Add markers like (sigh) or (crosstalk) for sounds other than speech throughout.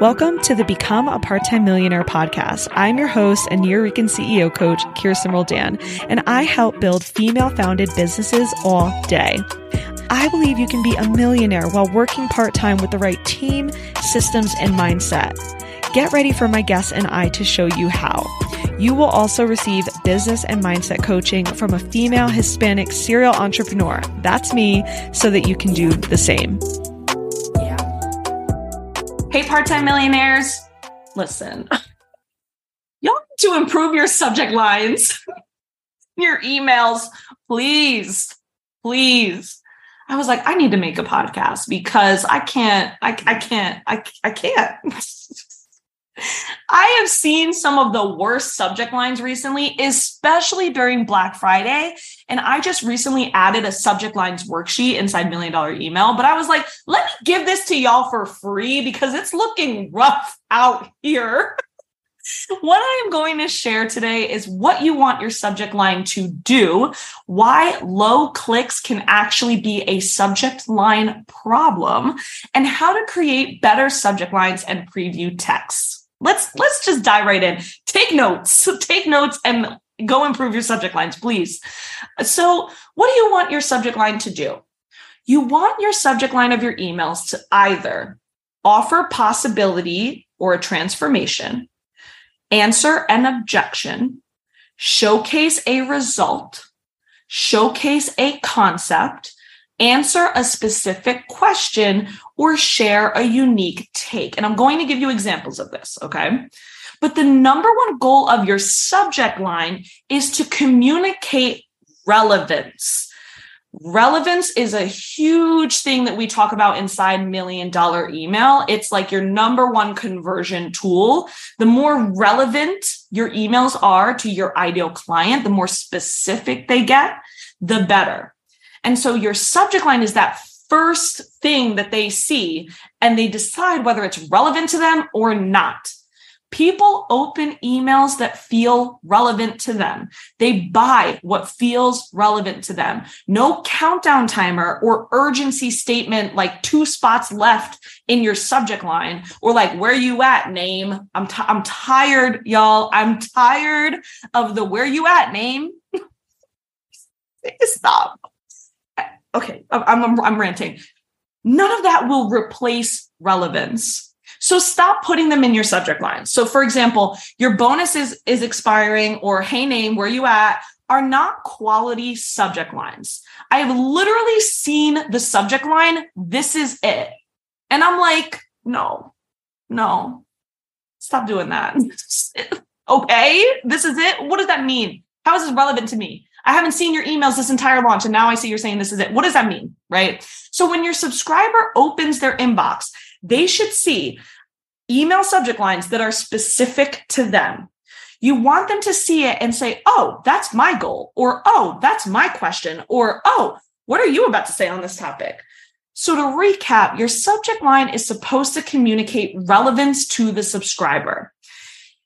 Welcome to the Become a Part Time Millionaire podcast. I'm your host and Nuyorican CEO coach, Kirsten Roldan, and I help build female founded businesses all day. I believe you can be a millionaire while working part time with the right team, systems, and mindset. Get ready for my guests and I to show you how. You will also receive business and mindset coaching from a female Hispanic serial entrepreneur. That's me, so that you can do the same. Hey, part time millionaires, listen, (laughs) y'all need to improve your subject lines, (laughs) your emails, please, please. I was like, I need to make a podcast because I can't, I, I can't, I, I can't. (laughs) I have seen some of the worst subject lines recently, especially during Black Friday. And I just recently added a subject lines worksheet inside Million Dollar Email. But I was like, let me give this to y'all for free because it's looking rough out here. (laughs) what I am going to share today is what you want your subject line to do, why low clicks can actually be a subject line problem, and how to create better subject lines and preview texts let's let's just dive right in. Take notes. (laughs) Take notes and go improve your subject lines please. So what do you want your subject line to do? You want your subject line of your emails to either offer possibility or a transformation answer an objection showcase a result showcase a concept answer a specific question or share a unique take. And I'm going to give you examples of this, okay? But the number one goal of your subject line is to communicate relevance. Relevance is a huge thing that we talk about inside million dollar email. It's like your number one conversion tool. The more relevant your emails are to your ideal client, the more specific they get, the better. And so your subject line is that first thing that they see and they decide whether it's relevant to them or not. People open emails that feel relevant to them. They buy what feels relevant to them. No countdown timer or urgency statement like two spots left in your subject line or like where you at name. I'm t- I'm tired y'all. I'm tired of the where you at name. (laughs) Stop okay, I'm, I'm, I'm ranting. None of that will replace relevance. So stop putting them in your subject line. So for example, your bonus is, is expiring or hey name, where you at are not quality subject lines. I have literally seen the subject line, this is it. And I'm like, no, no, stop doing that. (laughs) okay, this is it. What does that mean? How is this relevant to me? I haven't seen your emails this entire launch. And now I see you're saying this is it. What does that mean? Right. So when your subscriber opens their inbox, they should see email subject lines that are specific to them. You want them to see it and say, oh, that's my goal, or oh, that's my question, or oh, what are you about to say on this topic? So to recap, your subject line is supposed to communicate relevance to the subscriber.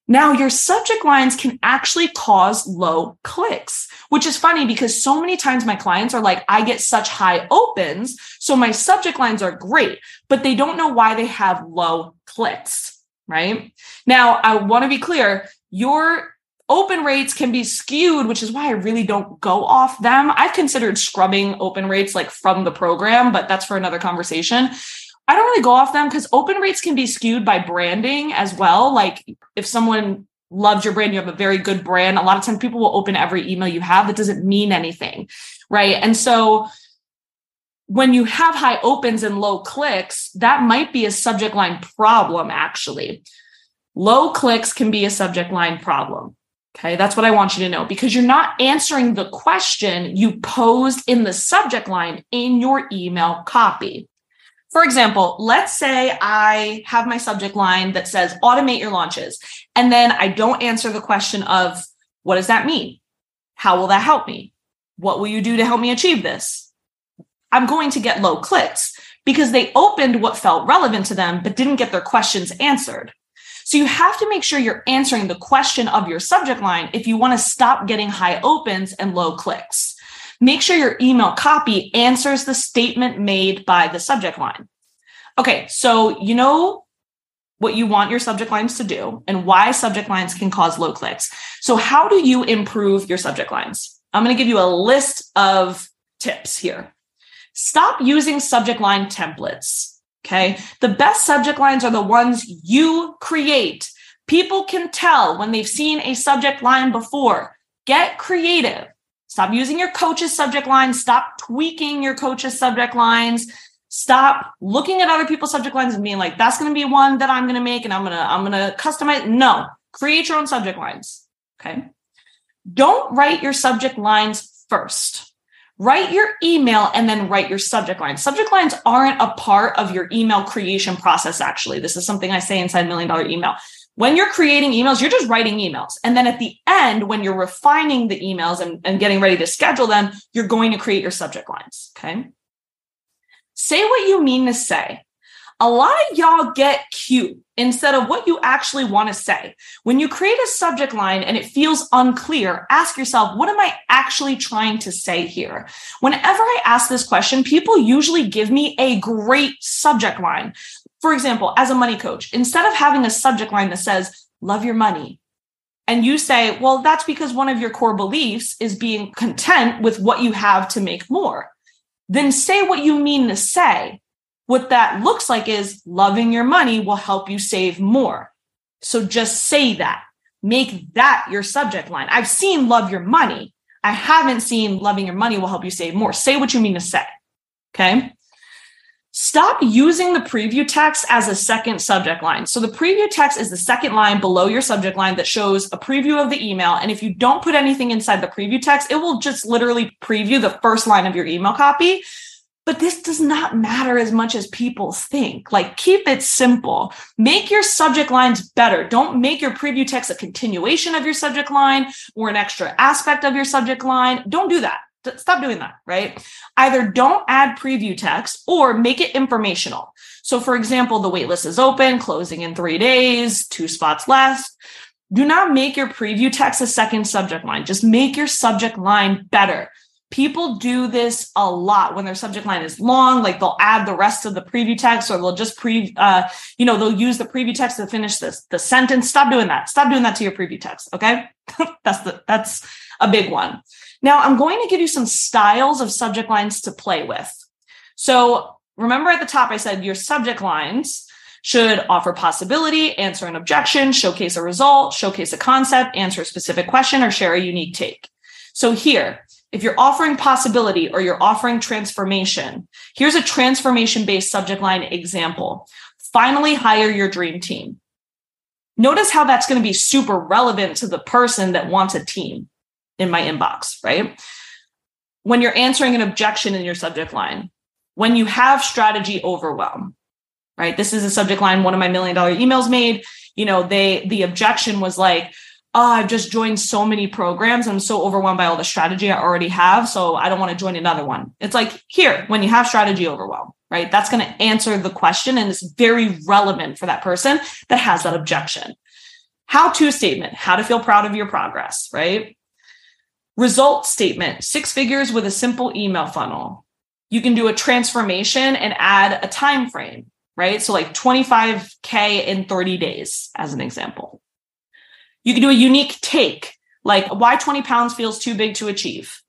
Now, your subject lines can actually cause low clicks, which is funny because so many times my clients are like, I get such high opens. So my subject lines are great, but they don't know why they have low clicks, right? Now, I want to be clear your open rates can be skewed, which is why I really don't go off them. I've considered scrubbing open rates like from the program, but that's for another conversation. I don't really go off them because open rates can be skewed by branding as well. Like if someone loves your brand, you have a very good brand. A lot of times people will open every email you have. That doesn't mean anything. Right. And so when you have high opens and low clicks, that might be a subject line problem, actually. Low clicks can be a subject line problem. Okay, that's what I want you to know because you're not answering the question you posed in the subject line in your email copy. For example, let's say I have my subject line that says automate your launches, and then I don't answer the question of what does that mean? How will that help me? What will you do to help me achieve this? I'm going to get low clicks because they opened what felt relevant to them, but didn't get their questions answered. So you have to make sure you're answering the question of your subject line if you want to stop getting high opens and low clicks. Make sure your email copy answers the statement made by the subject line. Okay, so you know what you want your subject lines to do and why subject lines can cause low clicks. So, how do you improve your subject lines? I'm going to give you a list of tips here. Stop using subject line templates. Okay. The best subject lines are the ones you create. People can tell when they've seen a subject line before. Get creative. Stop using your coach's subject lines. Stop tweaking your coach's subject lines. Stop looking at other people's subject lines and being like, that's going to be one that I'm going to make and I'm going to, I'm going to customize. No, create your own subject lines. Okay. Don't write your subject lines first. Write your email and then write your subject line. Subject lines aren't a part of your email creation process, actually. This is something I say inside Million Dollar Email. When you're creating emails, you're just writing emails. And then at the end, when you're refining the emails and, and getting ready to schedule them, you're going to create your subject lines. Okay. Say what you mean to say. A lot of y'all get cute instead of what you actually want to say. When you create a subject line and it feels unclear, ask yourself, what am I actually trying to say here? Whenever I ask this question, people usually give me a great subject line. For example, as a money coach, instead of having a subject line that says, love your money, and you say, well, that's because one of your core beliefs is being content with what you have to make more then say what you mean to say. What that looks like is loving your money will help you save more. So just say that. Make that your subject line. I've seen love your money. I haven't seen loving your money will help you save more. Say what you mean to say. Okay. Stop using the preview text as a second subject line. So the preview text is the second line below your subject line that shows a preview of the email. And if you don't put anything inside the preview text, it will just literally preview the first line of your email copy. But this does not matter as much as people think. Like, keep it simple. Make your subject lines better. Don't make your preview text a continuation of your subject line or an extra aspect of your subject line. Don't do that stop doing that, right? Either don't add preview text or make it informational. So, for example, the waitlist is open, closing in three days, two spots left. Do not make your preview text a second subject line. Just make your subject line better. People do this a lot when their subject line is long, like they'll add the rest of the preview text or they'll just pre, uh, you know, they'll use the preview text to finish this, the sentence. Stop doing that. Stop doing that to your preview text. Okay. (laughs) that's the, that's a big one. Now, I'm going to give you some styles of subject lines to play with. So remember at the top, I said your subject lines should offer possibility, answer an objection, showcase a result, showcase a concept, answer a specific question, or share a unique take. So here, if you're offering possibility or you're offering transformation, here's a transformation based subject line example. Finally, hire your dream team. Notice how that's going to be super relevant to the person that wants a team in my inbox, right? When you're answering an objection in your subject line, when you have strategy overwhelm, right? This is a subject line one of my million dollar emails made. You know, they the objection was like, oh, I've just joined so many programs. I'm so overwhelmed by all the strategy I already have. So I don't want to join another one. It's like here, when you have strategy overwhelm, right? That's going to answer the question and it's very relevant for that person that has that objection. How to statement, how to feel proud of your progress, right? Result statement, six figures with a simple email funnel. You can do a transformation and add a time frame, right? So like 25K in 30 days, as an example. You can do a unique take, like why 20 pounds feels too big to achieve.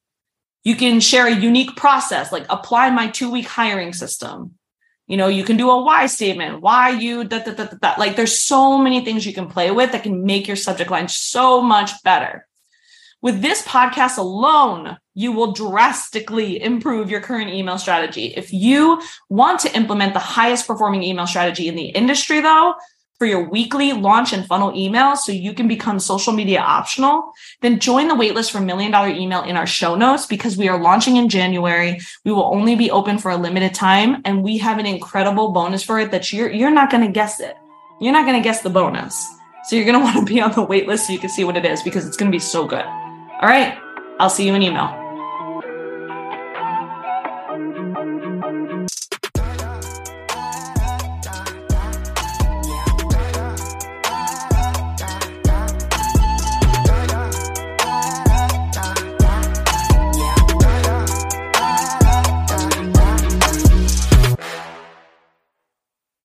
You can share a unique process, like apply my two week hiring system. You know, you can do a why statement, why you, da, da, da. like there's so many things you can play with that can make your subject line so much better. With this podcast alone, you will drastically improve your current email strategy. If you want to implement the highest performing email strategy in the industry, though, for your weekly launch and funnel emails so you can become social media optional, then join the waitlist for Million Dollar Email in our show notes because we are launching in January. We will only be open for a limited time and we have an incredible bonus for it that you're you're not going to guess it. You're not going to guess the bonus. So you're going (laughs) to want to be on the waitlist so you can see what it is because it's going to be so good. All right. I'll see you in email.